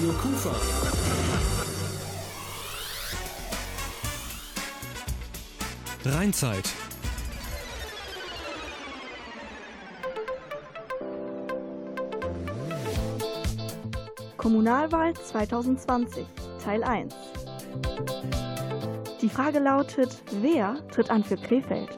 Radio Kufa. Rheinzeit. Kommunalwahl 2020, Teil 1. Die Frage lautet, wer tritt an für Krefeld?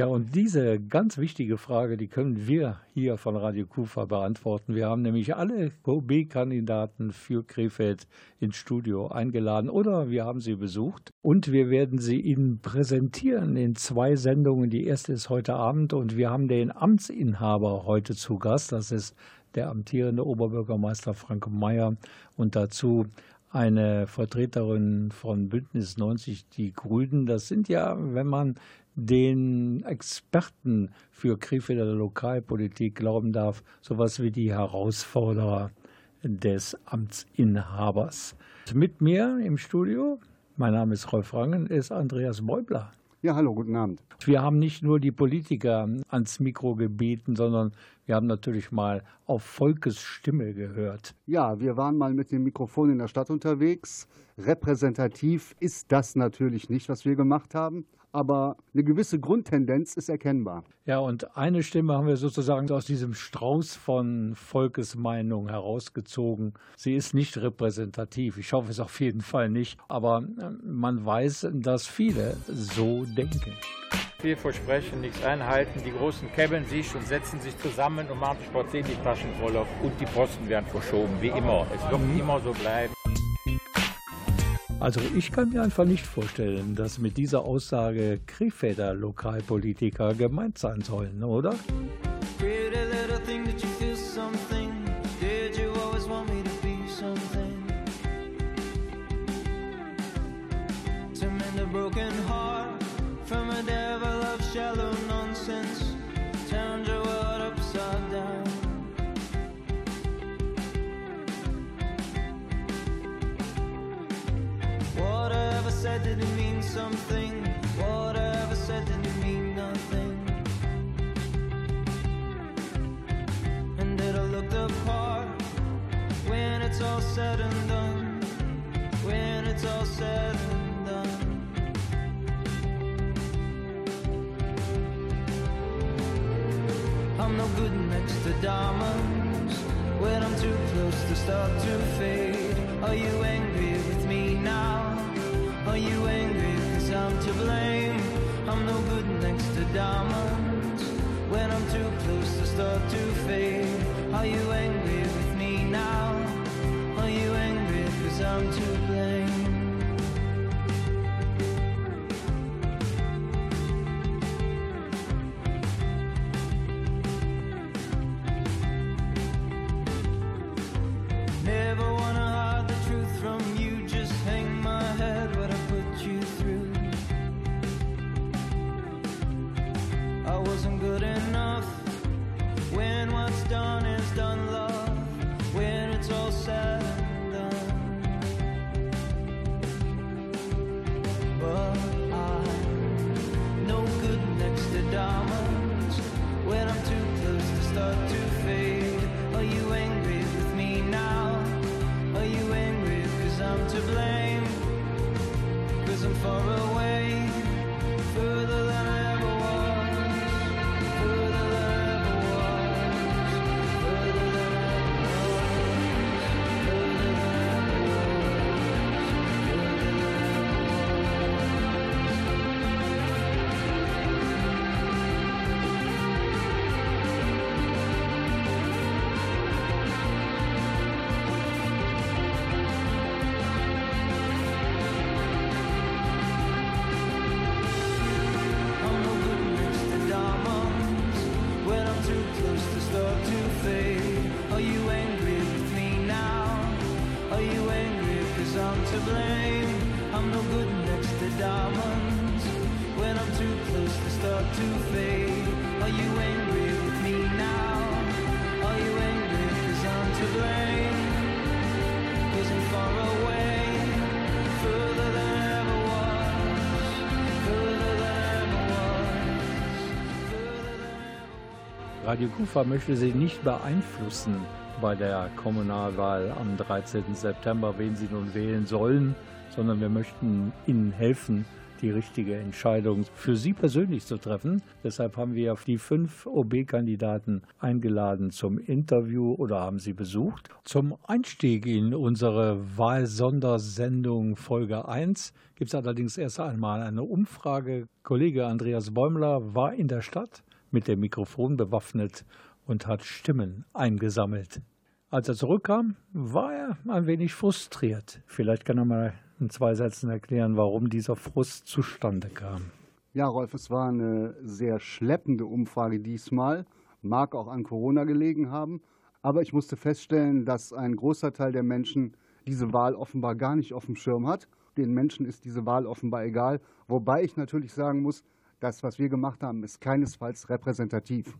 Ja, und diese ganz wichtige Frage, die können wir hier von Radio Kufa beantworten. Wir haben nämlich alle OB-Kandidaten für Krefeld ins Studio eingeladen oder wir haben sie besucht und wir werden sie Ihnen präsentieren in zwei Sendungen. Die erste ist heute Abend und wir haben den Amtsinhaber heute zu Gast. Das ist der amtierende Oberbürgermeister Frank Mayer und dazu eine Vertreterin von Bündnis 90 Die Grünen. Das sind ja, wenn man den Experten für Krefelder Lokalpolitik glauben darf, sowas wie die Herausforderer des Amtsinhabers. Mit mir im Studio, mein Name ist Rolf Rangen, ist Andreas Beubler. Ja, hallo, guten Abend. Wir haben nicht nur die Politiker ans Mikro gebeten, sondern wir haben natürlich mal auf Volkes Stimme gehört. Ja, wir waren mal mit dem Mikrofon in der Stadt unterwegs. Repräsentativ ist das natürlich nicht, was wir gemacht haben aber eine gewisse Grundtendenz ist erkennbar. Ja, und eine Stimme haben wir sozusagen aus diesem Strauß von Volkesmeinung herausgezogen. Sie ist nicht repräsentativ. Ich hoffe es auf jeden Fall nicht. Aber äh, man weiß, dass viele so denken. Viel versprechen, nichts einhalten. Die Großen kämmen sich und setzen sich zusammen und machen trotzdem die Taschen voll und die Posten werden verschoben, wie immer. Es wird mhm. immer so bleiben. Also ich kann mir einfach nicht vorstellen, dass mit dieser Aussage Krefelder Lokalpolitiker gemeint sein sollen, oder? It's all said and done? When it's all said and done. I'm no good next to diamonds when I'm too close to start to fade. Are you angry with me now? Are you angry cause I'm to blame? I'm no good next to diamonds When I'm too close to start to fade Are you angry with me now? I'm to blame. Never wanna hide the truth from you Just hang my head what I put you through. I wasn't good enough. Radio Kufa möchte Sie nicht beeinflussen bei der Kommunalwahl am 13. September, wen Sie nun wählen sollen, sondern wir möchten Ihnen helfen, die richtige Entscheidung für Sie persönlich zu treffen. Deshalb haben wir die fünf OB-Kandidaten eingeladen zum Interview oder haben sie besucht. Zum Einstieg in unsere Wahlsondersendung Folge 1 gibt es allerdings erst einmal eine Umfrage. Kollege Andreas Bäumler war in der Stadt mit dem Mikrofon bewaffnet und hat Stimmen eingesammelt. Als er zurückkam, war er ein wenig frustriert. Vielleicht kann er mal in zwei Sätzen erklären, warum dieser Frust zustande kam. Ja, Rolf, es war eine sehr schleppende Umfrage diesmal, mag auch an Corona gelegen haben, aber ich musste feststellen, dass ein großer Teil der Menschen diese Wahl offenbar gar nicht auf dem Schirm hat. Den Menschen ist diese Wahl offenbar egal, wobei ich natürlich sagen muss, das, was wir gemacht haben, ist keinesfalls repräsentativ.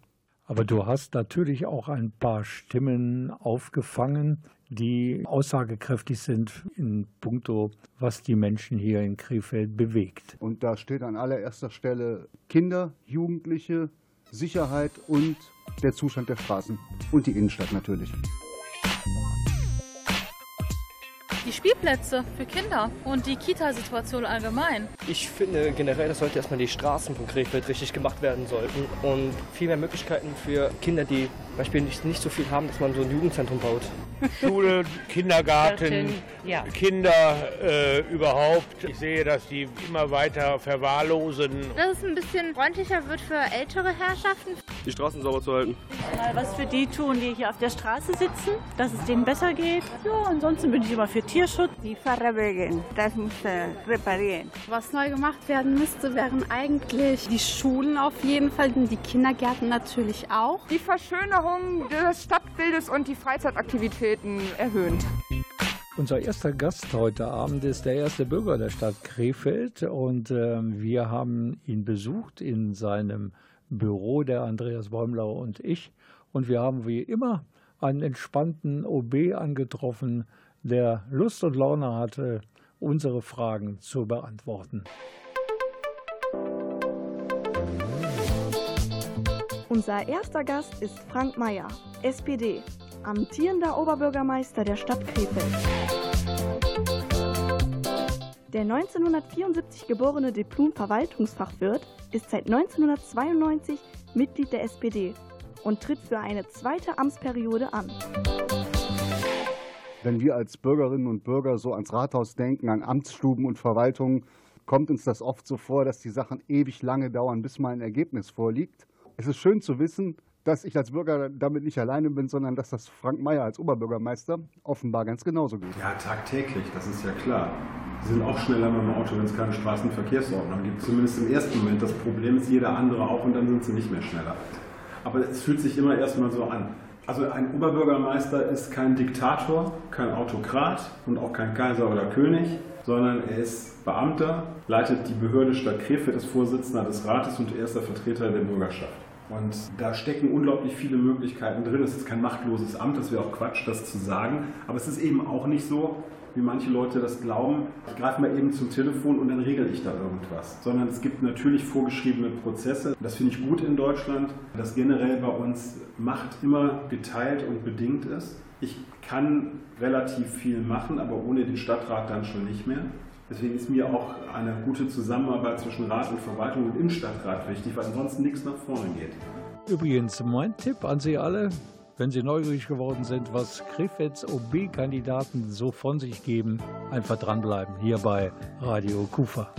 Aber du hast natürlich auch ein paar Stimmen aufgefangen, die aussagekräftig sind in puncto, was die Menschen hier in Krefeld bewegt. Und da steht an allererster Stelle Kinder, Jugendliche, Sicherheit und der Zustand der Straßen und die Innenstadt natürlich die Spielplätze für Kinder und die Kita-Situation allgemein. Ich finde generell, dass heute erstmal die Straßen von Krefeld richtig gemacht werden sollten und viel mehr Möglichkeiten für Kinder, die Beispiel nicht, nicht so viel haben, dass man so ein Jugendzentrum baut. Schule, Kindergarten, ja. Kinder äh, überhaupt. Ich sehe, dass die immer weiter verwahrlosen. Dass es ein bisschen freundlicher wird für ältere Herrschaften. Die Straßen sauber zu halten. Mal was für die tun, die hier auf der Straße sitzen, dass es denen besser geht. Ja, ansonsten bin ich immer für Tierschutz. Die Fahrradwege, das muss äh, reparieren. Was neu gemacht werden müsste, wären eigentlich die Schulen auf jeden Fall, die Kindergärten natürlich auch. Die Verschönerung des Stadtbildes und die Freizeitaktivitäten erhöhen. Unser erster Gast heute Abend ist der erste Bürger der Stadt Krefeld und äh, wir haben ihn besucht in seinem Büro, der Andreas Bäumler und ich. Und wir haben wie immer einen entspannten OB angetroffen, der Lust und Laune hatte, unsere Fragen zu beantworten. Unser erster Gast ist Frank Mayer, SPD, amtierender Oberbürgermeister der Stadt Krefeld. Der 1974 geborene Diplom-Verwaltungsfachwirt ist seit 1992 Mitglied der SPD und tritt für eine zweite Amtsperiode an. Wenn wir als Bürgerinnen und Bürger so ans Rathaus denken, an Amtsstuben und Verwaltungen, kommt uns das oft so vor, dass die Sachen ewig lange dauern, bis mal ein Ergebnis vorliegt. Es ist schön zu wissen, dass ich als Bürger damit nicht alleine bin, sondern dass das Frank Mayer als Oberbürgermeister offenbar ganz genauso geht. Ja, tagtäglich, das ist ja klar. Sie sind auch schneller mit dem Auto, wenn es keine Straßenverkehrsordnung gibt. Zumindest im ersten Moment. Das Problem ist jeder andere auch und dann sind sie nicht mehr schneller. Aber es fühlt sich immer erstmal so an. Also ein Oberbürgermeister ist kein Diktator, kein Autokrat und auch kein Kaiser oder König, sondern er ist Beamter, leitet die Behörde Stadt Krefeld, ist Vorsitzender des Rates und erster Vertreter der Bürgerschaft. Und da stecken unglaublich viele Möglichkeiten drin. Es ist kein machtloses Amt, das wäre auch Quatsch, das zu sagen. Aber es ist eben auch nicht so, wie manche Leute das glauben. Ich greife mal eben zum Telefon und dann regel ich da irgendwas. Sondern es gibt natürlich vorgeschriebene Prozesse. Das finde ich gut in Deutschland, dass generell bei uns Macht immer geteilt und bedingt ist. Ich kann relativ viel machen, aber ohne den Stadtrat dann schon nicht mehr. Deswegen ist mir auch eine gute Zusammenarbeit zwischen Rat und Verwaltung und im Stadtrat wichtig, weil ansonsten nichts nach vorne geht. Übrigens, mein Tipp an Sie alle, wenn Sie neugierig geworden sind, was Krefelds OB-Kandidaten so von sich geben, einfach dranbleiben hier bei Radio Kufa.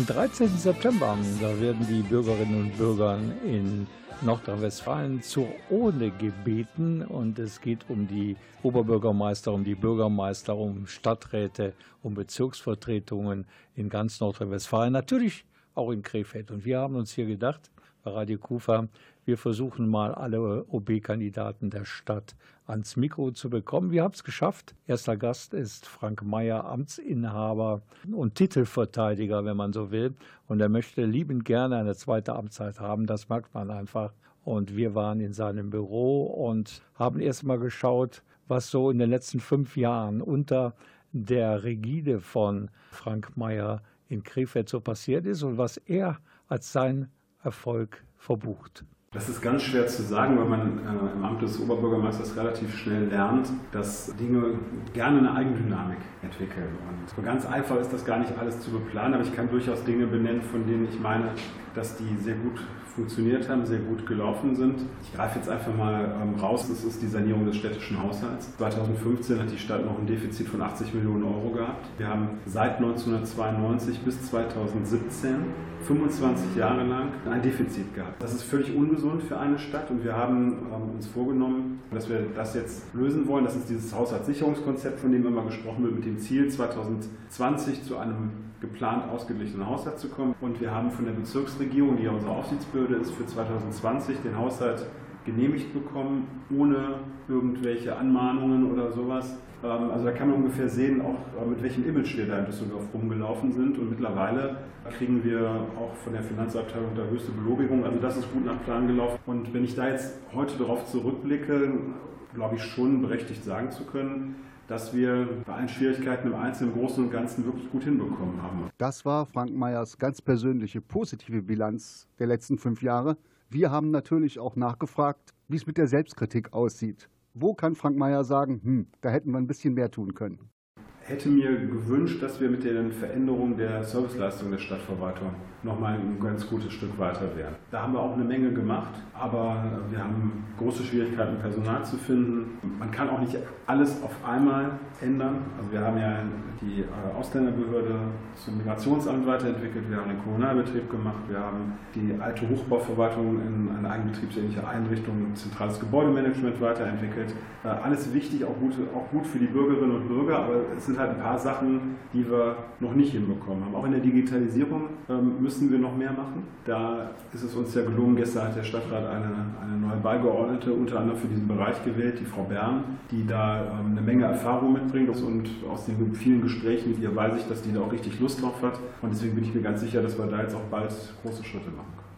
Am 13. September, da werden die Bürgerinnen und Bürger in Nordrhein-Westfalen zur Ohne gebeten und es geht um die Oberbürgermeister, um die Bürgermeister, um Stadträte, um Bezirksvertretungen in ganz Nordrhein-Westfalen, natürlich auch in Krefeld. Und wir haben uns hier gedacht, bei Radio Kufa, wir versuchen mal alle OB-Kandidaten der Stadt ans Mikro zu bekommen. Wir haben es geschafft. Erster Gast ist Frank Mayer, Amtsinhaber und Titelverteidiger, wenn man so will. Und er möchte liebend gerne eine zweite Amtszeit haben. Das merkt man einfach. Und wir waren in seinem Büro und haben erst mal geschaut, was so in den letzten fünf Jahren unter der Rigide von Frank Mayer in Krefeld so passiert ist und was er als sein Erfolg verbucht. Das ist ganz schwer zu sagen, weil man äh, im Amt des Oberbürgermeisters relativ schnell lernt, dass Dinge gerne eine Eigendynamik entwickeln. Und ganz einfach ist das gar nicht alles zu beplanen, aber ich kann durchaus Dinge benennen, von denen ich meine, dass die sehr gut funktioniert haben, sehr gut gelaufen sind. Ich greife jetzt einfach mal ähm, raus, das ist die Sanierung des städtischen Haushalts. 2015 hat die Stadt noch ein Defizit von 80 Millionen Euro gehabt. Wir haben seit 1992 bis 2017 25 Jahre lang ein Defizit gehabt. Das ist völlig ungesund für eine Stadt und wir haben ähm, uns vorgenommen, dass wir das jetzt lösen wollen. Das ist dieses Haushaltssicherungskonzept, von dem immer gesprochen wird, mit dem Ziel 2020 zu einem geplant ausgeglichenen Haushalt zu kommen. Und wir haben von der Bezirksregierung, die ja unsere Aufsichtsbehörde ist, für 2020 den Haushalt genehmigt bekommen, ohne irgendwelche Anmahnungen oder sowas. Ähm, also da kann man ungefähr sehen, auch äh, mit welchem Image wir da in Düsseldorf rumgelaufen sind. Und mittlerweile kriegen wir auch von der Finanzabteilung da höchste Belobigung. Also das ist gut nach Plan gelaufen. Und wenn ich da jetzt heute darauf zurückblicke, glaube ich schon berechtigt sagen zu können, dass wir bei allen Schwierigkeiten im Einzelnen, im Großen und Ganzen wirklich gut hinbekommen haben. Das war Frank Meyers ganz persönliche positive Bilanz der letzten fünf Jahre. Wir haben natürlich auch nachgefragt, wie es mit der Selbstkritik aussieht. Wo kann Frank Meyer sagen, hm, da hätten wir ein bisschen mehr tun können? hätte mir gewünscht, dass wir mit den Veränderungen der Serviceleistung der Stadtverwaltung nochmal ein ganz gutes Stück weiter wären. Da haben wir auch eine Menge gemacht, aber wir haben große Schwierigkeiten, Personal zu finden. Man kann auch nicht alles auf einmal ändern. Also wir haben ja die äh, Ausländerbehörde zum Migrationsamt weiterentwickelt, wir haben den Kommunalbetrieb gemacht, wir haben die alte Hochbauverwaltung in eine eigenbetriebsähnliche Einrichtung, zentrales Gebäudemanagement weiterentwickelt. Äh, alles wichtig, auch gut, auch gut für die Bürgerinnen und Bürger, aber es sind halt ein paar Sachen, die wir noch nicht hinbekommen haben. Auch in der Digitalisierung ähm, müssen wir noch mehr machen. Da ist es uns ja gelungen, gestern hat der Stadtrat eine, eine neue Beigeordnete unter anderem für diesen Bereich gewählt, die Frau Bern, die da ähm, eine Menge Erfahrung mitbringt und aus den vielen Gesprächen mit ihr weiß ich, dass die da auch richtig Lust drauf hat und deswegen bin ich mir ganz sicher, dass wir da jetzt auch bald große Schritte machen können.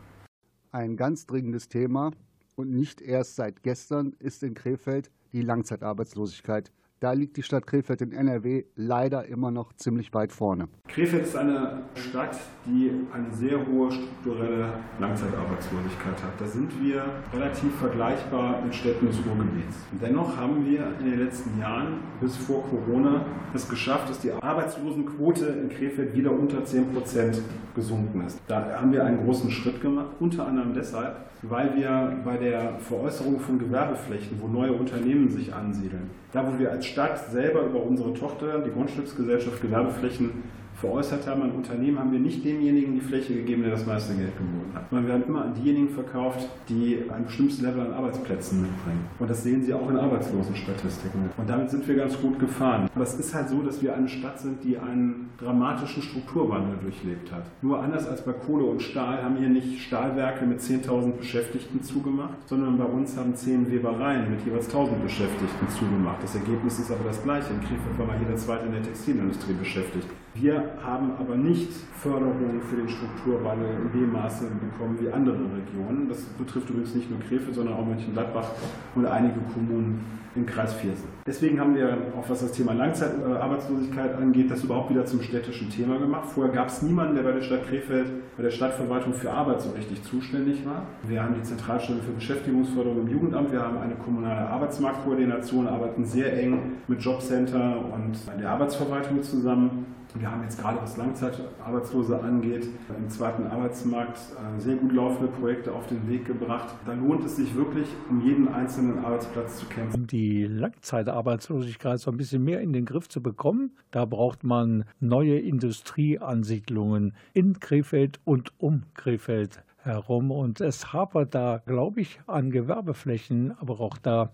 Ein ganz dringendes Thema und nicht erst seit gestern ist in Krefeld die Langzeitarbeitslosigkeit da liegt die Stadt Krefeld in NRW leider immer noch ziemlich weit vorne. Krefeld ist eine Stadt, die eine sehr hohe strukturelle Langzeitarbeitslosigkeit hat. Da sind wir relativ vergleichbar mit Städten des Ruhrgebiets. Dennoch haben wir in den letzten Jahren bis vor Corona es geschafft, dass die Arbeitslosenquote in Krefeld wieder unter 10 Prozent gesunken ist. Da haben wir einen großen Schritt gemacht, unter anderem deshalb, weil wir bei der Veräußerung von Gewerbeflächen, wo neue Unternehmen sich ansiedeln, da wo wir als Stadt selber über unsere Tochter, die Grundstücksgesellschaft Gewerbeflächen veräußert haben an Unternehmen, haben wir nicht demjenigen die Fläche gegeben, der das meiste Geld geboten hat, sondern wir haben immer an diejenigen verkauft, die ein bestimmtes Level an Arbeitsplätzen mitbringen. Und das sehen Sie auch in Arbeitslosenstatistiken. Und damit sind wir ganz gut gefahren. Aber es ist halt so, dass wir eine Stadt sind, die einen dramatischen Strukturwandel durchlebt hat. Nur anders als bei Kohle und Stahl haben hier nicht Stahlwerke mit 10.000 Beschäftigten zugemacht, sondern bei uns haben 10 Webereien mit jeweils 1.000 Beschäftigten zugemacht. Das Ergebnis ist aber das gleiche. In Krefeld war mal jeder zweite in der Textilindustrie beschäftigt. Wir haben aber nicht Förderung für den Strukturwandel in dem Maße bekommen wie andere Regionen. Das betrifft übrigens nicht nur Krefeld, sondern auch Mönchengladbach und einige Kommunen im Kreis Viersen. Deswegen haben wir, auch was das Thema Langzeitarbeitslosigkeit angeht, das überhaupt wieder zum städtischen Thema gemacht. Vorher gab es niemanden, der bei der Stadt Krefeld, bei der Stadtverwaltung für Arbeit so richtig zuständig war. Wir haben die Zentralstelle für Beschäftigungsförderung im Jugendamt, wir haben eine kommunale Arbeitsmarktkoordination, arbeiten sehr eng mit Jobcenter und der Arbeitsverwaltung zusammen. Wir haben jetzt gerade, was Langzeitarbeitslose angeht, im zweiten Arbeitsmarkt äh, sehr gut laufende Projekte auf den Weg gebracht. Da lohnt es sich wirklich, um jeden einzelnen Arbeitsplatz zu kämpfen. Um die Langzeitarbeitslosigkeit so ein bisschen mehr in den Griff zu bekommen, da braucht man neue Industrieansiedlungen in Krefeld und um Krefeld herum. Und es hapert da, glaube ich, an Gewerbeflächen, aber auch da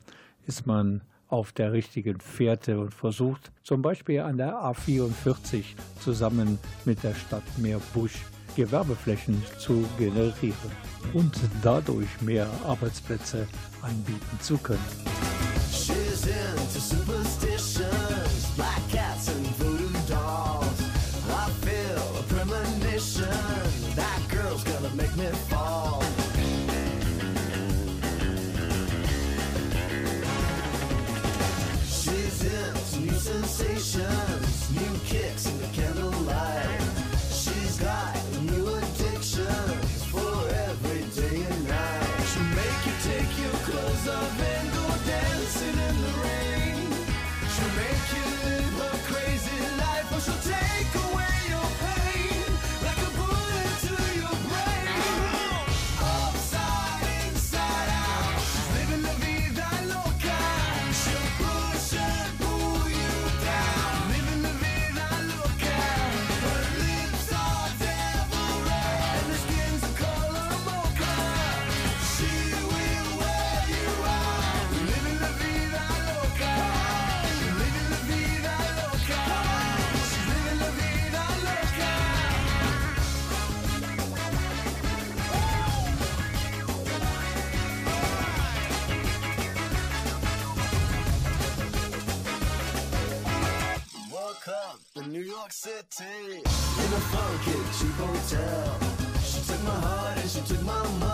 ist man auf der richtigen Fährte und versucht zum Beispiel an der A44 zusammen mit der Stadt Meerbusch Gewerbeflächen zu generieren und dadurch mehr Arbeitsplätze anbieten zu können. In a funky cheap hotel She took my heart and she took my mind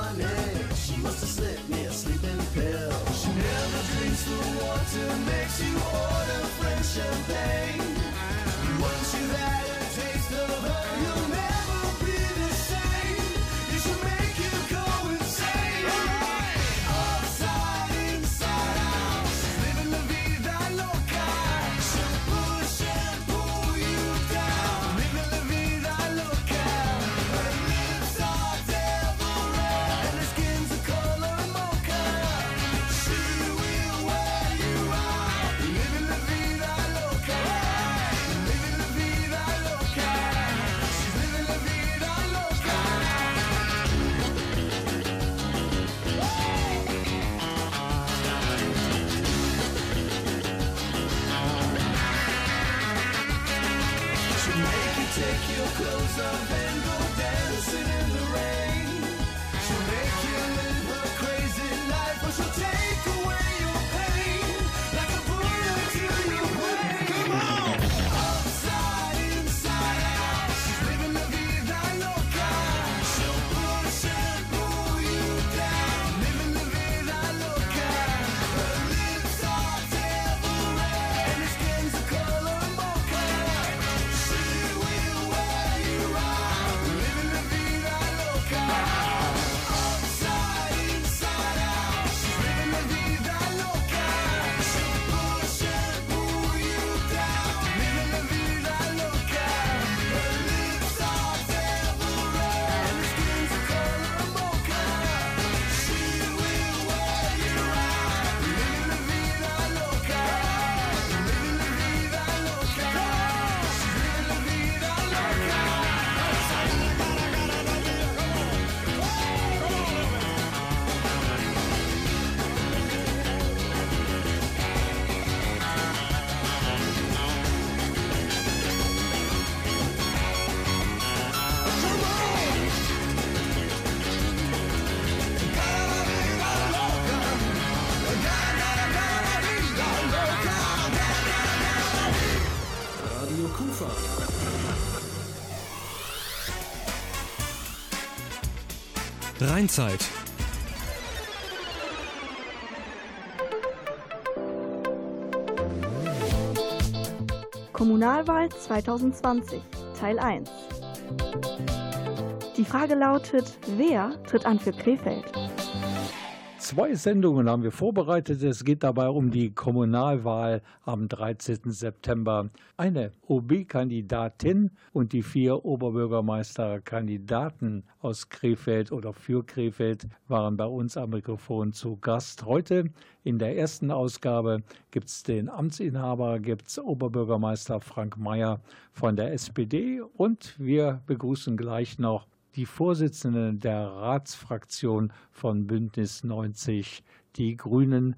Steinzeit. Kommunalwahl 2020 Teil 1. Die Frage lautet, wer tritt an für Krefeld? Zwei Sendungen haben wir vorbereitet. Es geht dabei um die Kommunalwahl am 13. September. Eine OB-Kandidatin und die vier Oberbürgermeisterkandidaten aus Krefeld oder für Krefeld waren bei uns am Mikrofon zu Gast. Heute in der ersten Ausgabe gibt es den Amtsinhaber, gibt es Oberbürgermeister Frank Mayer von der SPD und wir begrüßen gleich noch die Vorsitzende der Ratsfraktion von Bündnis 90, die Grünen,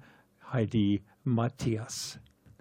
Heidi Matthias.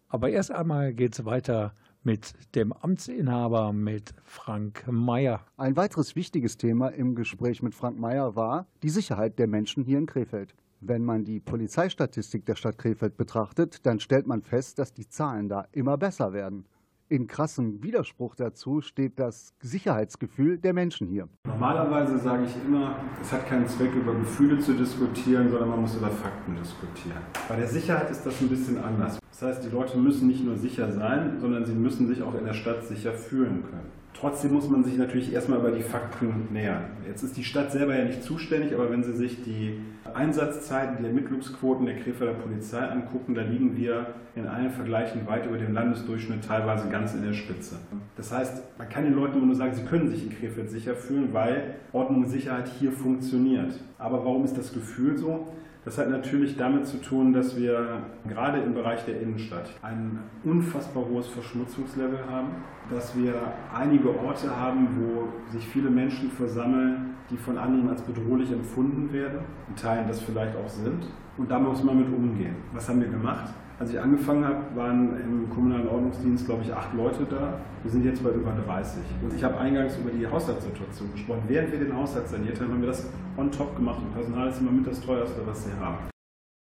Aber erst einmal geht es weiter mit dem Amtsinhaber, mit Frank Mayer. Ein weiteres wichtiges Thema im Gespräch mit Frank Mayer war die Sicherheit der Menschen hier in Krefeld. Wenn man die Polizeistatistik der Stadt Krefeld betrachtet, dann stellt man fest, dass die Zahlen da immer besser werden. In krassem Widerspruch dazu steht das Sicherheitsgefühl der Menschen hier. Normalerweise sage ich immer, es hat keinen Zweck, über Gefühle zu diskutieren, sondern man muss über Fakten diskutieren. Bei der Sicherheit ist das ein bisschen anders. Das heißt, die Leute müssen nicht nur sicher sein, sondern sie müssen sich auch in der Stadt sicher fühlen können. Trotzdem muss man sich natürlich erstmal über die Fakten nähern. Jetzt ist die Stadt selber ja nicht zuständig, aber wenn Sie sich die Einsatzzeiten, die Ermittlungsquoten der Krefelder Polizei angucken, da liegen wir in allen Vergleichen weit über dem Landesdurchschnitt, teilweise ganz in der Spitze. Das heißt, man kann den Leuten nur sagen, sie können sich in Krefeld sicher fühlen, weil Ordnung und Sicherheit hier funktioniert. Aber warum ist das Gefühl so? Das hat natürlich damit zu tun, dass wir gerade im Bereich der Innenstadt ein unfassbar hohes Verschmutzungslevel haben, dass wir einige Orte haben, wo sich viele Menschen versammeln, die von anderen als bedrohlich empfunden werden, in Teilen das vielleicht auch sind. Und da muss man mit umgehen. Was haben wir gemacht? Als ich angefangen habe, waren im kommunalen Ordnungsdienst, glaube ich, acht Leute da. Wir sind jetzt bei über 30. Und ich habe eingangs über die Haushaltssituation gesprochen. Während wir den Haushalt saniert haben, haben wir das on top gemacht. Und Personal ist immer mit das teuerste, was sie haben.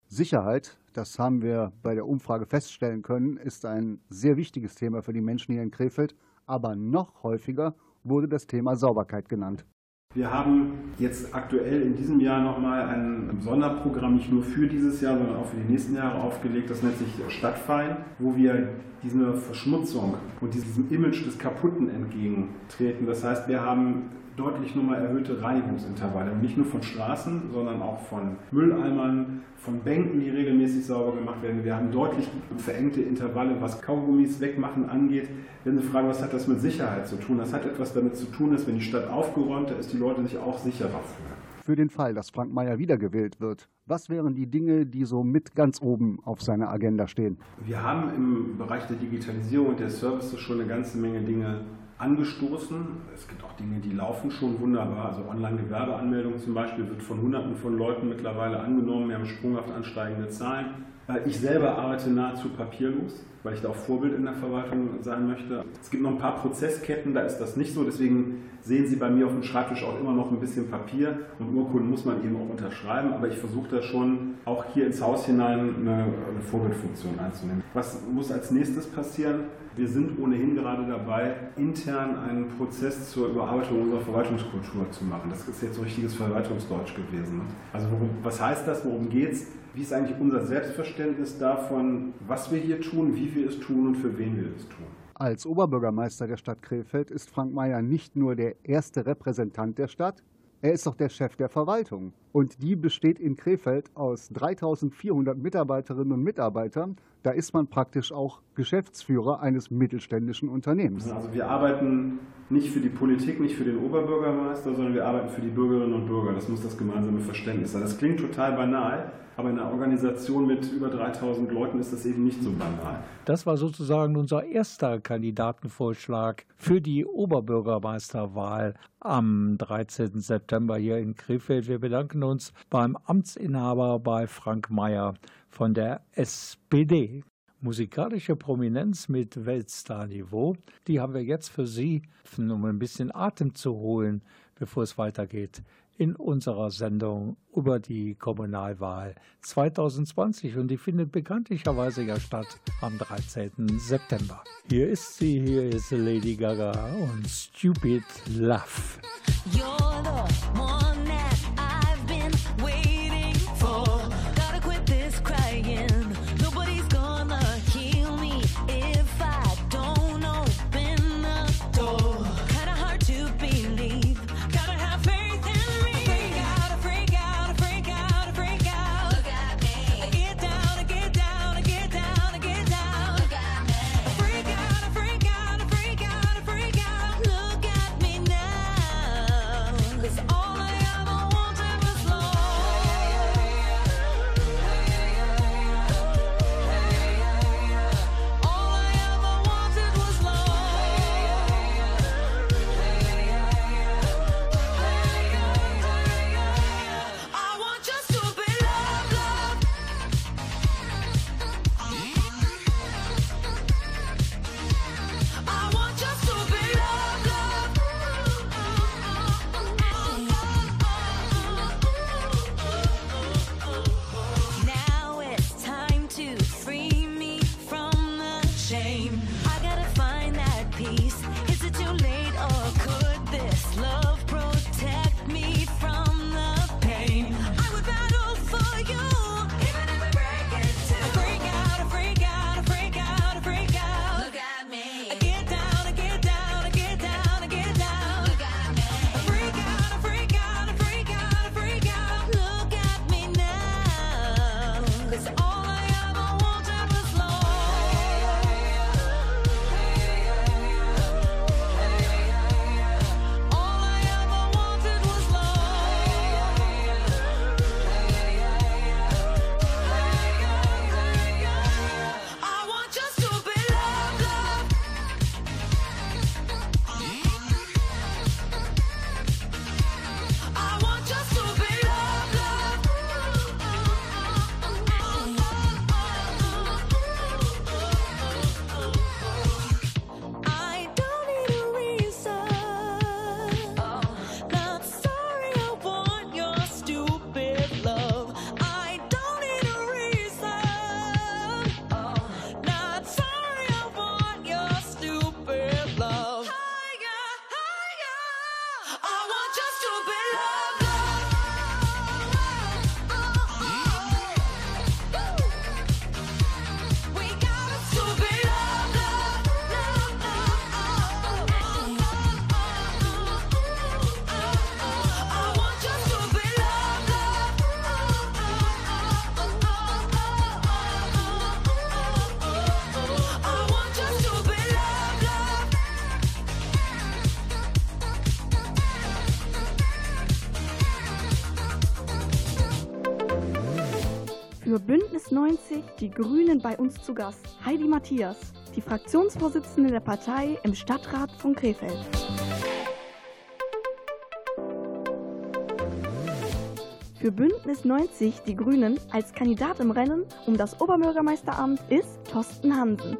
Sicherheit, das haben wir bei der Umfrage feststellen können, ist ein sehr wichtiges Thema für die Menschen hier in Krefeld. Aber noch häufiger wurde das Thema Sauberkeit genannt. Wir haben jetzt aktuell in diesem Jahr nochmal ein Sonderprogramm nicht nur für dieses Jahr, sondern auch für die nächsten Jahre aufgelegt. Das nennt sich Stadtfein, wo wir dieser Verschmutzung und diesem Image des Kaputten entgegentreten. Das heißt, wir haben deutlich nochmal erhöhte Reinigungsintervalle. Nicht nur von Straßen, sondern auch von Mülleimern, von Bänken, die regelmäßig sauber gemacht werden. Wir haben deutlich verengte Intervalle, was Kaugummis wegmachen angeht. Wenn Sie fragen, was hat das mit Sicherheit zu tun? Das hat etwas damit zu tun, dass wenn die Stadt aufgeräumter ist, die Leute sich auch sicherer fühlen. Für den Fall, dass Frank Mayer wiedergewählt wird, was wären die Dinge, die so mit ganz oben auf seiner Agenda stehen? Wir haben im Bereich der Digitalisierung und der Services schon eine ganze Menge Dinge angestoßen. Es gibt auch Dinge, die laufen schon wunderbar. Also Online-Gewerbeanmeldung zum Beispiel wird von Hunderten von Leuten mittlerweile angenommen. Wir haben sprunghaft ansteigende Zahlen. Äh, ich selber arbeite nahezu papierlos, weil ich da auch Vorbild in der Verwaltung sein möchte. Es gibt noch ein paar Prozessketten, da ist das nicht so. Deswegen sehen Sie bei mir auf dem Schreibtisch auch immer noch ein bisschen Papier und Urkunden muss man eben auch unterschreiben. Aber ich versuche da schon auch hier ins Haus hinein eine, eine Vorbildfunktion einzunehmen. Was muss als nächstes passieren? Wir sind ohnehin gerade dabei, intern einen Prozess zur Überarbeitung unserer Verwaltungskultur zu machen. Das ist jetzt so richtiges Verwaltungsdeutsch gewesen. Also worum, was heißt das? Worum geht es? Wie ist eigentlich unser Selbstverständnis davon, was wir hier tun, wie wir es tun und für wen wir es tun? Als Oberbürgermeister der Stadt Krefeld ist Frank Mayer nicht nur der erste Repräsentant der Stadt, er ist auch der Chef der Verwaltung. Und die besteht in Krefeld aus 3400 Mitarbeiterinnen und Mitarbeitern. Da ist man praktisch auch Geschäftsführer eines mittelständischen Unternehmens. Also wir arbeiten nicht für die Politik, nicht für den Oberbürgermeister, sondern wir arbeiten für die Bürgerinnen und Bürger. Das muss das gemeinsame Verständnis sein. Das klingt total banal, aber in einer Organisation mit über 3000 Leuten ist das eben nicht so banal. Das war sozusagen unser erster Kandidatenvorschlag für die Oberbürgermeisterwahl am 13. September hier in Krefeld. Wir bedanken uns beim Amtsinhaber bei Frank Mayer von der SPD. Musikalische Prominenz mit Weltstar-Niveau, die haben wir jetzt für Sie, um ein bisschen Atem zu holen, bevor es weitergeht in unserer Sendung über die Kommunalwahl 2020 und die findet bekanntlicherweise ja statt am 13. September. Hier ist sie, hier ist Lady Gaga und Stupid Love. Die Grünen bei uns zu Gast Heidi Matthias, die Fraktionsvorsitzende der Partei im Stadtrat von Krefeld. Für Bündnis 90 Die Grünen als Kandidat im Rennen um das Oberbürgermeisteramt ist Thorsten Hansen.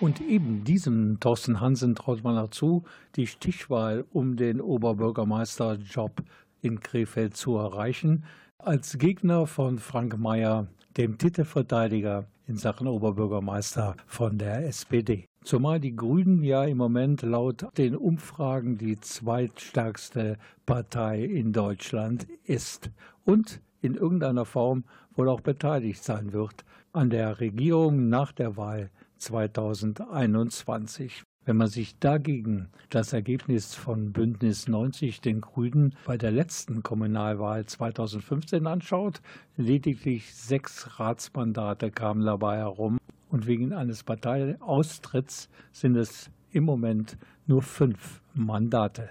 Und eben diesem Thorsten Hansen traut man dazu, die Stichwahl um den Oberbürgermeisterjob in Krefeld zu erreichen, als Gegner von Frank Mayer, dem Titelverteidiger in Sachen Oberbürgermeister von der SPD. Zumal die Grünen ja im Moment laut den Umfragen die zweitstärkste Partei in Deutschland ist und in irgendeiner Form wohl auch beteiligt sein wird an der Regierung nach der Wahl 2021. Wenn man sich dagegen das Ergebnis von Bündnis 90 den Grünen bei der letzten Kommunalwahl 2015 anschaut, lediglich sechs Ratsmandate kamen dabei herum und wegen eines Parteiaustritts sind es im Moment nur fünf Mandate.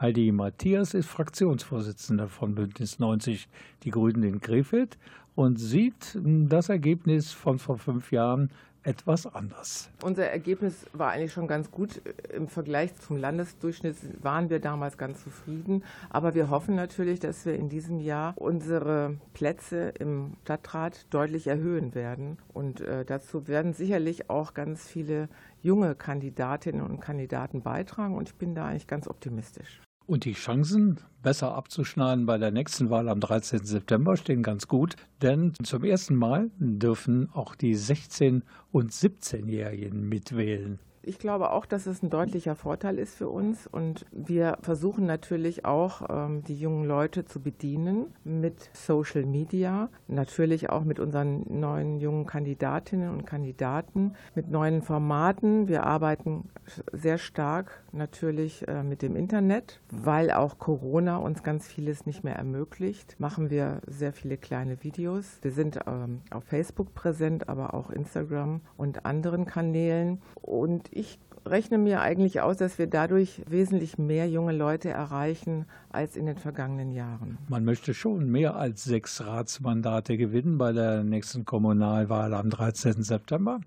Heidi Matthias ist Fraktionsvorsitzende von Bündnis 90 Die Grünen in Krefeld und sieht das Ergebnis von vor fünf Jahren etwas anders. Unser Ergebnis war eigentlich schon ganz gut. Im Vergleich zum Landesdurchschnitt waren wir damals ganz zufrieden. Aber wir hoffen natürlich, dass wir in diesem Jahr unsere Plätze im Stadtrat deutlich erhöhen werden. Und äh, dazu werden sicherlich auch ganz viele junge Kandidatinnen und Kandidaten beitragen. Und ich bin da eigentlich ganz optimistisch. Und die Chancen, besser abzuschneiden bei der nächsten Wahl am 13. September, stehen ganz gut, denn zum ersten Mal dürfen auch die 16- und 17-Jährigen mitwählen. Ich glaube auch, dass es ein deutlicher Vorteil ist für uns und wir versuchen natürlich auch, ähm, die jungen Leute zu bedienen mit Social Media, natürlich auch mit unseren neuen jungen Kandidatinnen und Kandidaten, mit neuen Formaten. Wir arbeiten sehr stark natürlich äh, mit dem Internet, weil auch Corona uns ganz vieles nicht mehr ermöglicht. Machen wir sehr viele kleine Videos. Wir sind ähm, auf Facebook präsent, aber auch Instagram und anderen Kanälen und ich rechne mir eigentlich aus, dass wir dadurch wesentlich mehr junge Leute erreichen als in den vergangenen Jahren. Man möchte schon mehr als sechs Ratsmandate gewinnen bei der nächsten Kommunalwahl am 13. September.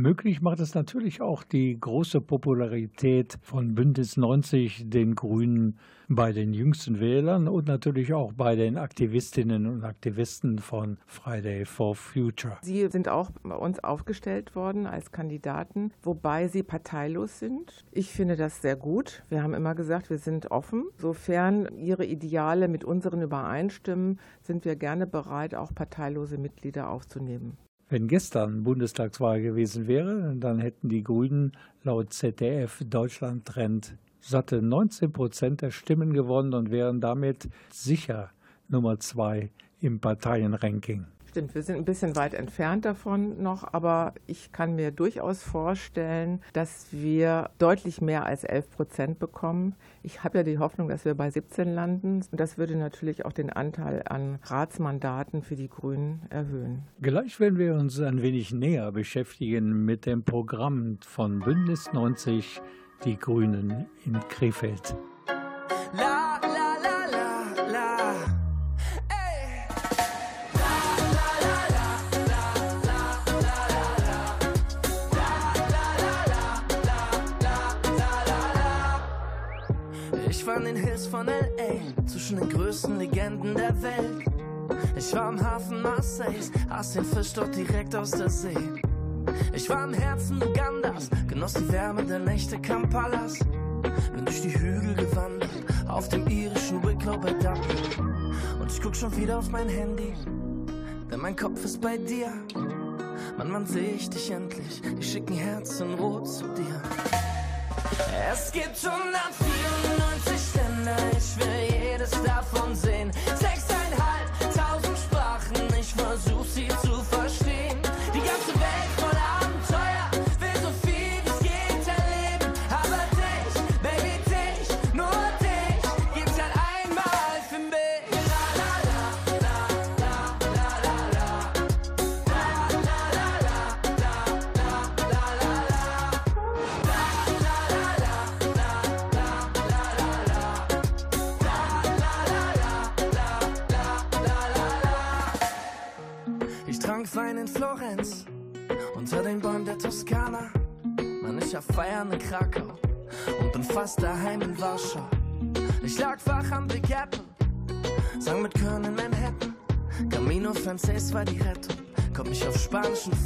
Möglich macht es natürlich auch die große Popularität von Bündnis 90, den Grünen, bei den jüngsten Wählern und natürlich auch bei den Aktivistinnen und Aktivisten von Friday for Future. Sie sind auch bei uns aufgestellt worden als Kandidaten, wobei sie parteilos sind. Ich finde das sehr gut. Wir haben immer gesagt, wir sind offen. Sofern ihre Ideale mit unseren übereinstimmen, sind wir gerne bereit, auch parteilose Mitglieder aufzunehmen. Wenn gestern Bundestagswahl gewesen wäre, dann hätten die Grünen laut ZDF Deutschland Trend satte 19 Prozent der Stimmen gewonnen und wären damit sicher Nummer zwei im Parteienranking. Stimmt, wir sind ein bisschen weit entfernt davon noch, aber ich kann mir durchaus vorstellen, dass wir deutlich mehr als 11 Prozent bekommen. Ich habe ja die Hoffnung, dass wir bei 17 landen. Und das würde natürlich auch den Anteil an Ratsmandaten für die Grünen erhöhen. Gleich werden wir uns ein wenig näher beschäftigen mit dem Programm von Bündnis 90 Die Grünen in Krefeld. La, den Hills von L.A., zwischen den größten Legenden der Welt. Ich war am Hafen Marseilles, aß den Fisch dort direkt aus der See. Ich war im Herzen Ugandas, genoss die Wärme der Nächte Kampalas. Bin durch die Hügel gewandert, auf dem irischen Wicklow bei Dublin. Und ich guck schon wieder auf mein Handy, denn mein Kopf ist bei dir. Mann, wann seh ich dich endlich? Ich schick ein Herz in Rot zu dir. Es gibt 194 Länder,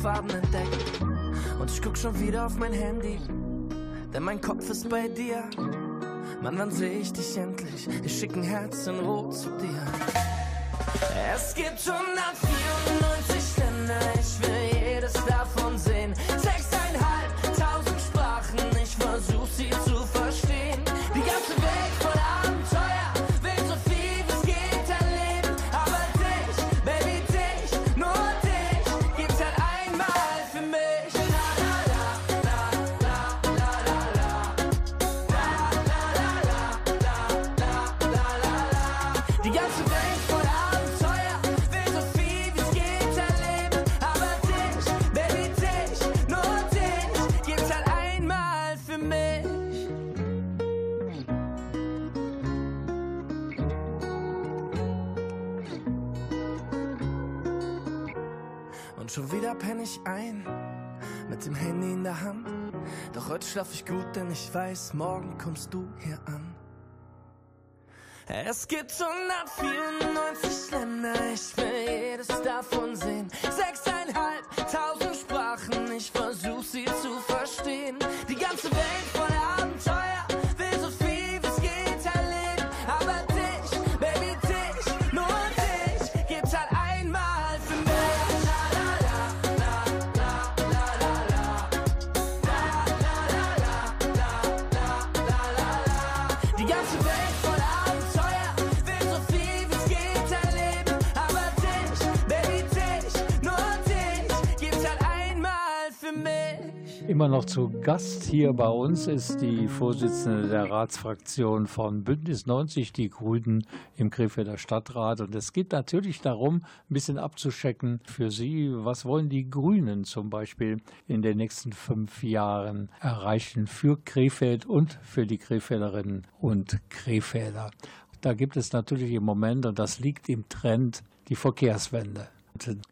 Farben entdeckt. Und ich guck schon wieder auf mein Handy, denn mein Kopf ist bei dir. Mann, wann seh ich dich endlich? Ich schick ein Herz in Rot zu dir. Es gibt 194 dem Handy in der Hand. Doch heute schlaf ich gut, denn ich weiß, morgen kommst du hier an. Es gibt 194 Länder, ich will jedes davon sehen. Sechseinhalbtausend Sprachen, ich versuch sie zu verstehen. Immer noch zu Gast hier bei uns ist die Vorsitzende der Ratsfraktion von Bündnis 90, die Grünen im Krefelder Stadtrat. Und es geht natürlich darum, ein bisschen abzuschecken für Sie, was wollen die Grünen zum Beispiel in den nächsten fünf Jahren erreichen für Krefeld und für die Krefelderinnen und Krefelder. Da gibt es natürlich im Moment, und das liegt im Trend, die Verkehrswende.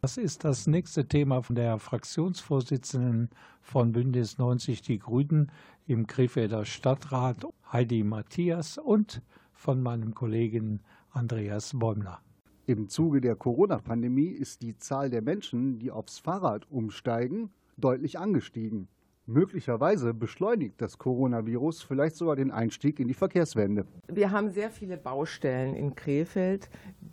Das ist das nächste Thema von der Fraktionsvorsitzenden von Bündnis 90 Die Grünen im Krefelder Stadtrat, Heidi Matthias, und von meinem Kollegen Andreas Bäumler. Im Zuge der Corona-Pandemie ist die Zahl der Menschen, die aufs Fahrrad umsteigen, deutlich angestiegen. Möglicherweise beschleunigt das Coronavirus vielleicht sogar den Einstieg in die Verkehrswende. Wir haben sehr viele Baustellen in Krefeld,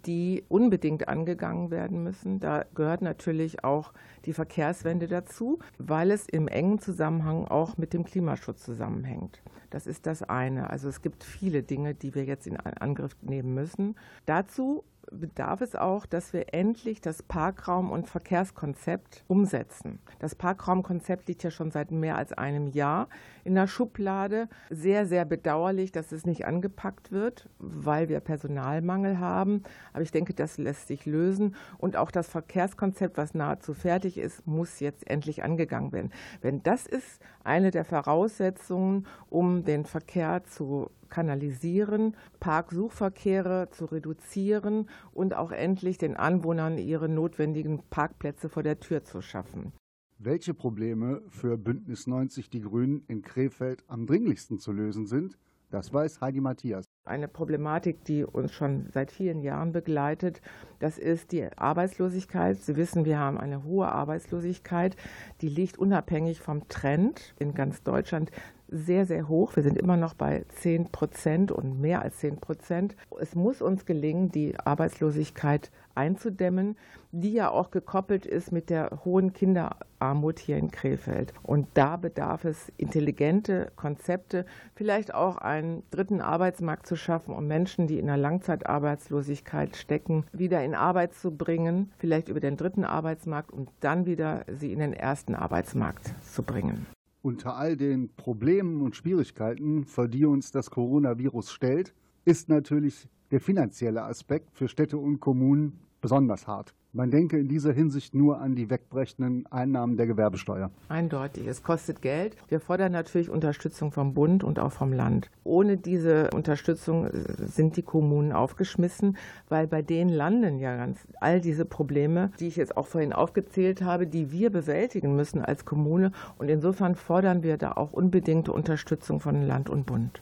die unbedingt angegangen werden müssen. Da gehört natürlich auch die Verkehrswende dazu, weil es im engen Zusammenhang auch mit dem Klimaschutz zusammenhängt. Das ist das eine. Also es gibt viele Dinge, die wir jetzt in Angriff nehmen müssen. Dazu bedarf es auch, dass wir endlich das Parkraum- und Verkehrskonzept umsetzen. Das Parkraumkonzept liegt ja schon seit mehr als einem Jahr in der Schublade. Sehr, sehr bedauerlich, dass es nicht angepackt wird, weil wir Personalmangel haben. Aber ich denke, das lässt sich lösen. Und auch das Verkehrskonzept, was nahezu fertig ist, muss jetzt endlich angegangen werden. Denn das ist eine der Voraussetzungen, um den Verkehr zu kanalisieren, Parksuchverkehre zu reduzieren und auch endlich den Anwohnern ihre notwendigen Parkplätze vor der Tür zu schaffen. Welche Probleme für Bündnis 90 Die Grünen in Krefeld am dringlichsten zu lösen sind, das weiß Heidi Matthias. Eine Problematik, die uns schon seit vielen Jahren begleitet, das ist die Arbeitslosigkeit. Sie wissen, wir haben eine hohe Arbeitslosigkeit, die liegt unabhängig vom Trend in ganz Deutschland sehr, sehr hoch. Wir sind immer noch bei 10 Prozent und mehr als 10 Prozent. Es muss uns gelingen, die Arbeitslosigkeit einzudämmen, die ja auch gekoppelt ist mit der hohen Kinderarmut hier in Krefeld. Und da bedarf es intelligente Konzepte, vielleicht auch einen dritten Arbeitsmarkt zu schaffen, um Menschen, die in der Langzeitarbeitslosigkeit stecken, wieder in Arbeit zu bringen, vielleicht über den dritten Arbeitsmarkt und dann wieder sie in den ersten Arbeitsmarkt zu bringen. Unter all den Problemen und Schwierigkeiten, vor die uns das Coronavirus stellt, ist natürlich der finanzielle Aspekt für Städte und Kommunen besonders hart. Man denke in dieser Hinsicht nur an die wegbrechenden Einnahmen der Gewerbesteuer. Eindeutig. Es kostet Geld. Wir fordern natürlich Unterstützung vom Bund und auch vom Land. Ohne diese Unterstützung sind die Kommunen aufgeschmissen, weil bei denen landen ja ganz all diese Probleme, die ich jetzt auch vorhin aufgezählt habe, die wir bewältigen müssen als Kommune. Und insofern fordern wir da auch unbedingte Unterstützung von Land und Bund.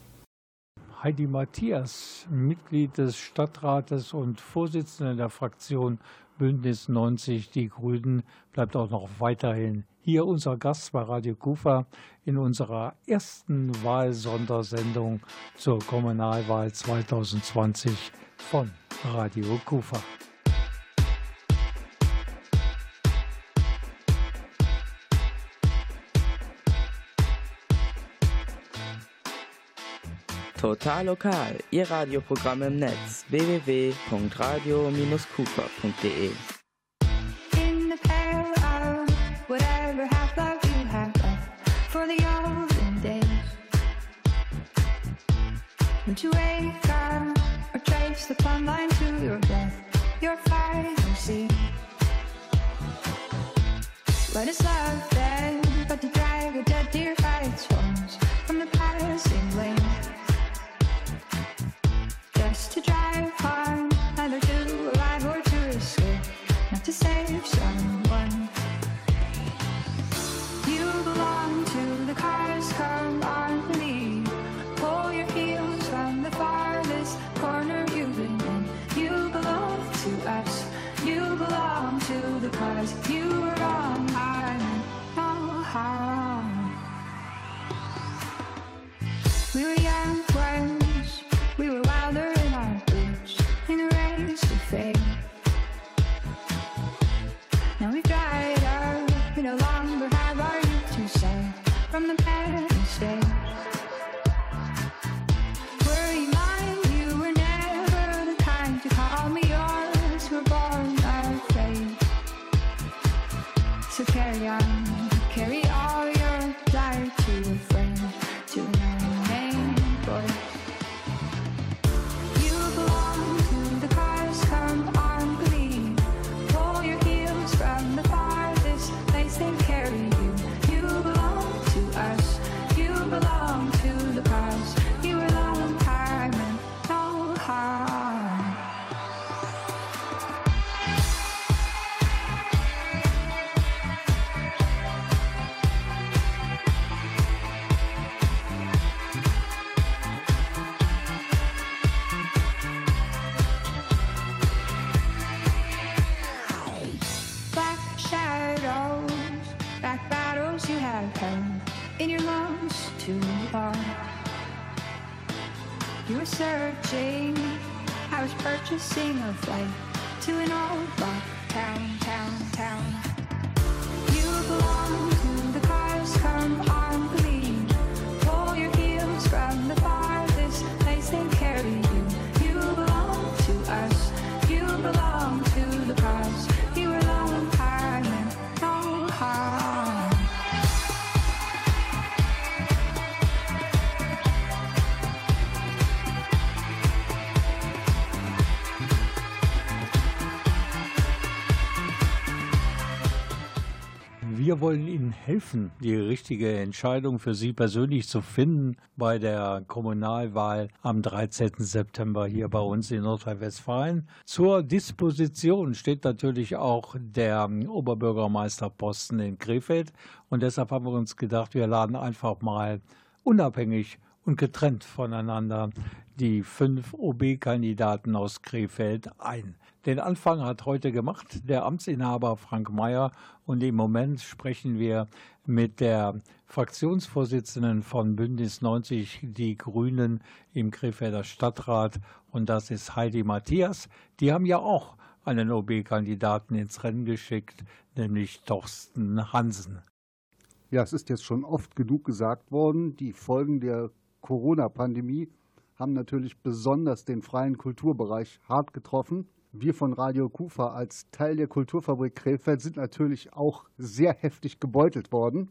Heidi Matthias, Mitglied des Stadtrates und Vorsitzende der Fraktion Bündnis 90 Die Grünen, bleibt auch noch weiterhin hier unser Gast bei Radio Kufa in unserer ersten Wahlsondersendung zur Kommunalwahl 2020 von Radio Kufa. Total lokal, Ihr Radioprogramm im Netz. half life you you wake up or trace the plumb line to your death, your final scene. What is love then but to drag a dead deer helfen, die richtige Entscheidung für Sie persönlich zu finden bei der Kommunalwahl am 13. September hier bei uns in Nordrhein-Westfalen. Zur Disposition steht natürlich auch der Oberbürgermeisterposten in Krefeld. Und deshalb haben wir uns gedacht, wir laden einfach mal unabhängig und getrennt voneinander die fünf OB-Kandidaten aus Krefeld ein. Den Anfang hat heute gemacht der Amtsinhaber Frank Mayer und im Moment sprechen wir mit der Fraktionsvorsitzenden von Bündnis 90 Die Grünen im Krefelder Stadtrat und das ist Heidi Matthias. Die haben ja auch einen OB-Kandidaten ins Rennen geschickt, nämlich Torsten Hansen. Ja, es ist jetzt schon oft genug gesagt worden, die Folgen der Corona-Pandemie haben natürlich besonders den freien Kulturbereich hart getroffen. Wir von Radio Kufa als Teil der Kulturfabrik Krefeld sind natürlich auch sehr heftig gebeutelt worden.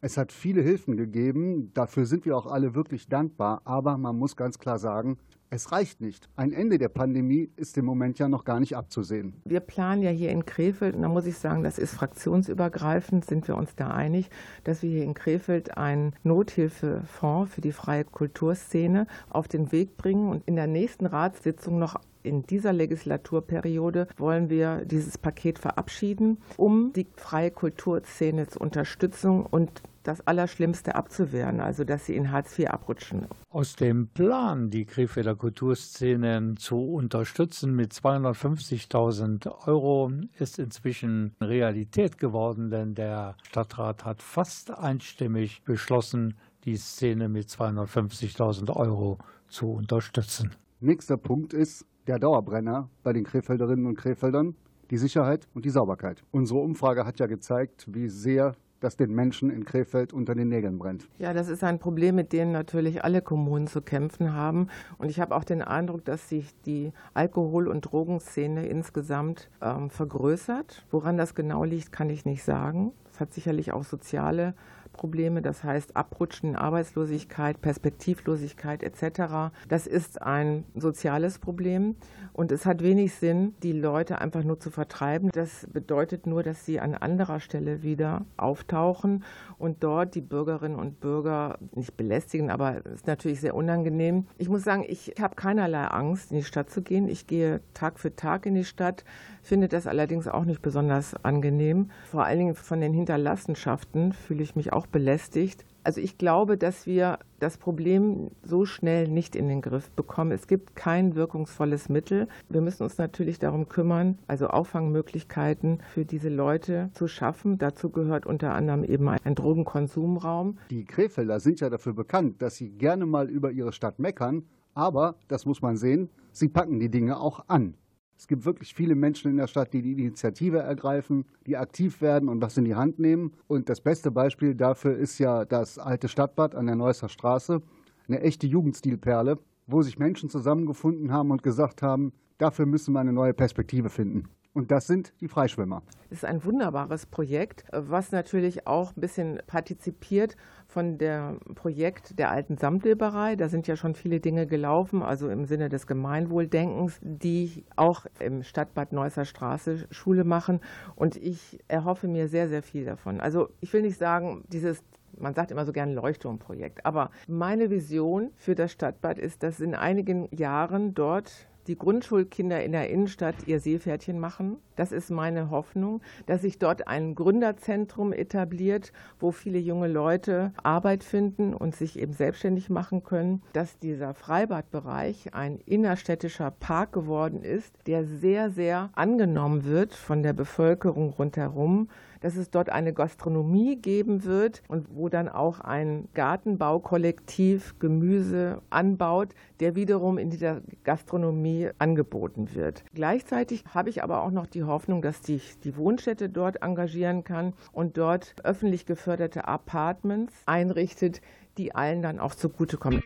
Es hat viele Hilfen gegeben, dafür sind wir auch alle wirklich dankbar, aber man muss ganz klar sagen, es reicht nicht. Ein Ende der Pandemie ist im Moment ja noch gar nicht abzusehen. Wir planen ja hier in Krefeld, und da muss ich sagen, das ist fraktionsübergreifend, sind wir uns da einig, dass wir hier in Krefeld einen Nothilfefonds für die freie Kulturszene auf den Weg bringen und in der nächsten Ratssitzung noch in dieser Legislaturperiode wollen wir dieses Paket verabschieden, um die freie Kulturszene zu unterstützen und das Allerschlimmste abzuwehren, also dass sie in Hartz IV abrutschen. Aus dem Plan, die Krefelder Kulturszene zu unterstützen mit 250.000 Euro, ist inzwischen Realität geworden, denn der Stadtrat hat fast einstimmig beschlossen, die Szene mit 250.000 Euro zu unterstützen. Nächster Punkt ist der Dauerbrenner bei den Krefelderinnen und Krefeldern, die Sicherheit und die Sauberkeit. Unsere Umfrage hat ja gezeigt, wie sehr das den Menschen in Krefeld unter den Nägeln brennt. Ja, das ist ein Problem, mit dem natürlich alle Kommunen zu kämpfen haben. Und ich habe auch den Eindruck, dass sich die Alkohol- und Drogenszene insgesamt ähm, vergrößert. Woran das genau liegt, kann ich nicht sagen. Es hat sicherlich auch soziale Probleme, das heißt Abrutschen in Arbeitslosigkeit, Perspektivlosigkeit etc. Das ist ein soziales Problem und es hat wenig Sinn, die Leute einfach nur zu vertreiben. Das bedeutet nur, dass sie an anderer Stelle wieder auftauchen und dort die Bürgerinnen und Bürger nicht belästigen, aber es ist natürlich sehr unangenehm. Ich muss sagen, ich habe keinerlei Angst, in die Stadt zu gehen. Ich gehe Tag für Tag in die Stadt, finde das allerdings auch nicht besonders angenehm. Vor allen Dingen von den Hinterlassenschaften fühle ich mich auch belästigt. Also ich glaube, dass wir das Problem so schnell nicht in den Griff bekommen. Es gibt kein wirkungsvolles Mittel. Wir müssen uns natürlich darum kümmern, also Auffangmöglichkeiten für diese Leute zu schaffen. Dazu gehört unter anderem eben ein Drogenkonsumraum. Die Krefelder sind ja dafür bekannt, dass sie gerne mal über ihre Stadt meckern, aber, das muss man sehen, sie packen die Dinge auch an. Es gibt wirklich viele Menschen in der Stadt, die die Initiative ergreifen, die aktiv werden und was in die Hand nehmen. Und das beste Beispiel dafür ist ja das alte Stadtbad an der Neusser Straße, eine echte Jugendstilperle, wo sich Menschen zusammengefunden haben und gesagt haben, dafür müssen wir eine neue Perspektive finden. Und das sind die Freischwimmer. Das ist ein wunderbares Projekt, was natürlich auch ein bisschen partizipiert von dem Projekt der alten Samtweberei. Da sind ja schon viele Dinge gelaufen, also im Sinne des Gemeinwohldenkens, die auch im Stadtbad Neusser Straße Schule machen. Und ich erhoffe mir sehr, sehr viel davon. Also ich will nicht sagen, dieses man sagt immer so gern Leuchtturmprojekt. Aber meine Vision für das Stadtbad ist, dass in einigen Jahren dort die Grundschulkinder in der Innenstadt ihr Seepferdchen machen. Das ist meine Hoffnung, dass sich dort ein Gründerzentrum etabliert, wo viele junge Leute Arbeit finden und sich eben selbstständig machen können, dass dieser Freibadbereich ein innerstädtischer Park geworden ist, der sehr, sehr angenommen wird von der Bevölkerung rundherum dass es dort eine Gastronomie geben wird und wo dann auch ein Gartenbaukollektiv Gemüse anbaut, der wiederum in dieser Gastronomie angeboten wird. Gleichzeitig habe ich aber auch noch die Hoffnung, dass sich die Wohnstätte dort engagieren kann und dort öffentlich geförderte Apartments einrichtet, die allen dann auch zugutekommen.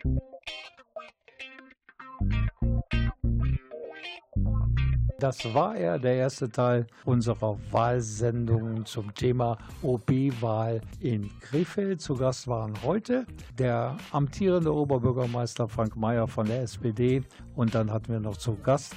Das war er, der erste Teil unserer Wahlsendung zum Thema OB-Wahl in Krefeld. Zu Gast waren heute der amtierende Oberbürgermeister Frank Mayer von der SPD und dann hatten wir noch zu Gast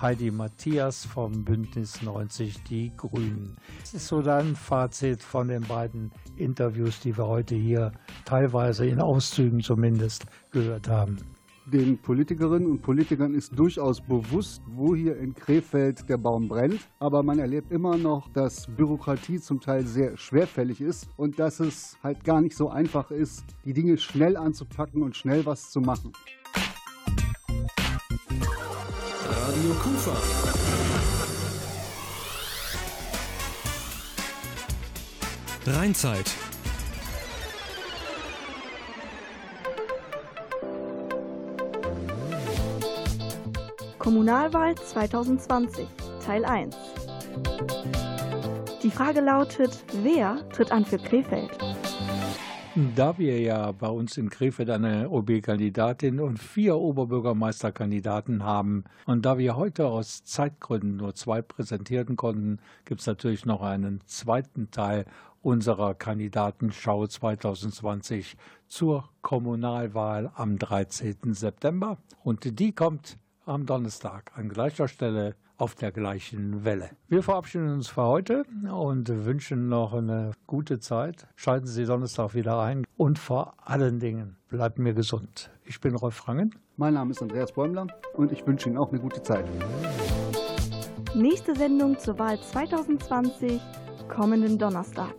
Heidi Matthias vom Bündnis 90 Die Grünen. Das ist so dein Fazit von den beiden Interviews, die wir heute hier teilweise in Auszügen zumindest gehört haben. Den Politikerinnen und Politikern ist durchaus bewusst, wo hier in Krefeld der Baum brennt. Aber man erlebt immer noch, dass Bürokratie zum Teil sehr schwerfällig ist und dass es halt gar nicht so einfach ist, die Dinge schnell anzupacken und schnell was zu machen. Radio Kufa. Rheinzeit. Kommunalwahl 2020, Teil 1. Die Frage lautet, wer tritt an für Krefeld? Da wir ja bei uns in Krefeld eine OB-Kandidatin und vier Oberbürgermeisterkandidaten haben und da wir heute aus Zeitgründen nur zwei präsentieren konnten, gibt es natürlich noch einen zweiten Teil unserer Kandidatenschau 2020 zur Kommunalwahl am 13. September. Und die kommt am Donnerstag an gleicher Stelle auf der gleichen Welle. Wir verabschieden uns für heute und wünschen noch eine gute Zeit. Schalten Sie Donnerstag wieder ein und vor allen Dingen bleiben mir gesund. Ich bin Rolf Rangen. Mein Name ist Andreas Bäumler und ich wünsche Ihnen auch eine gute Zeit. Nächste Sendung zur Wahl 2020, kommenden Donnerstag.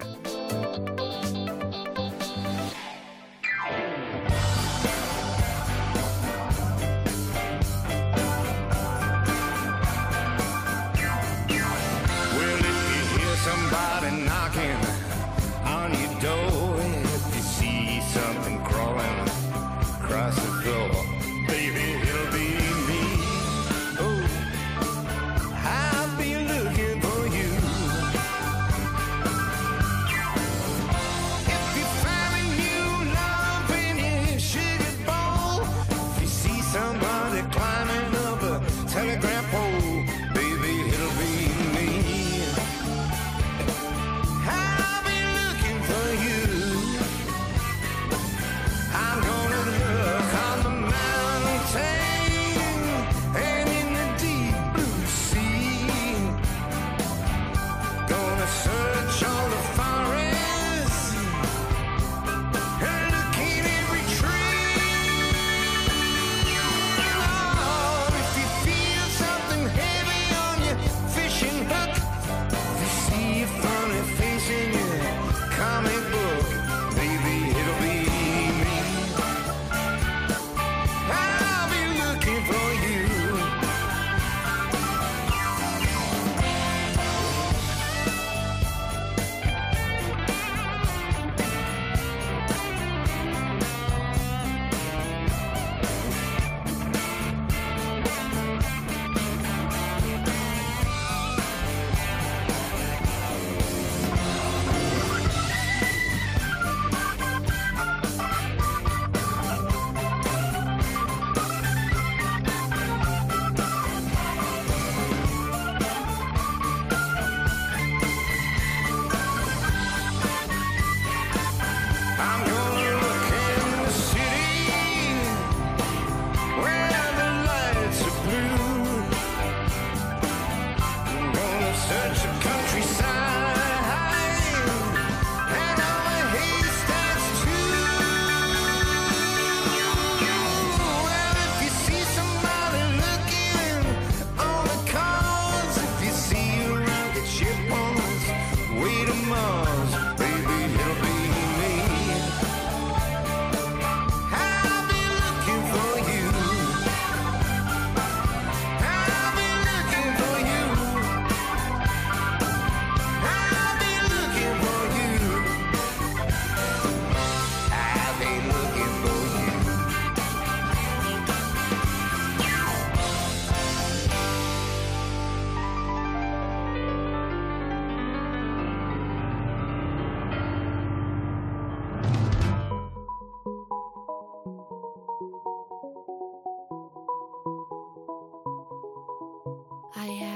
Oh, I am.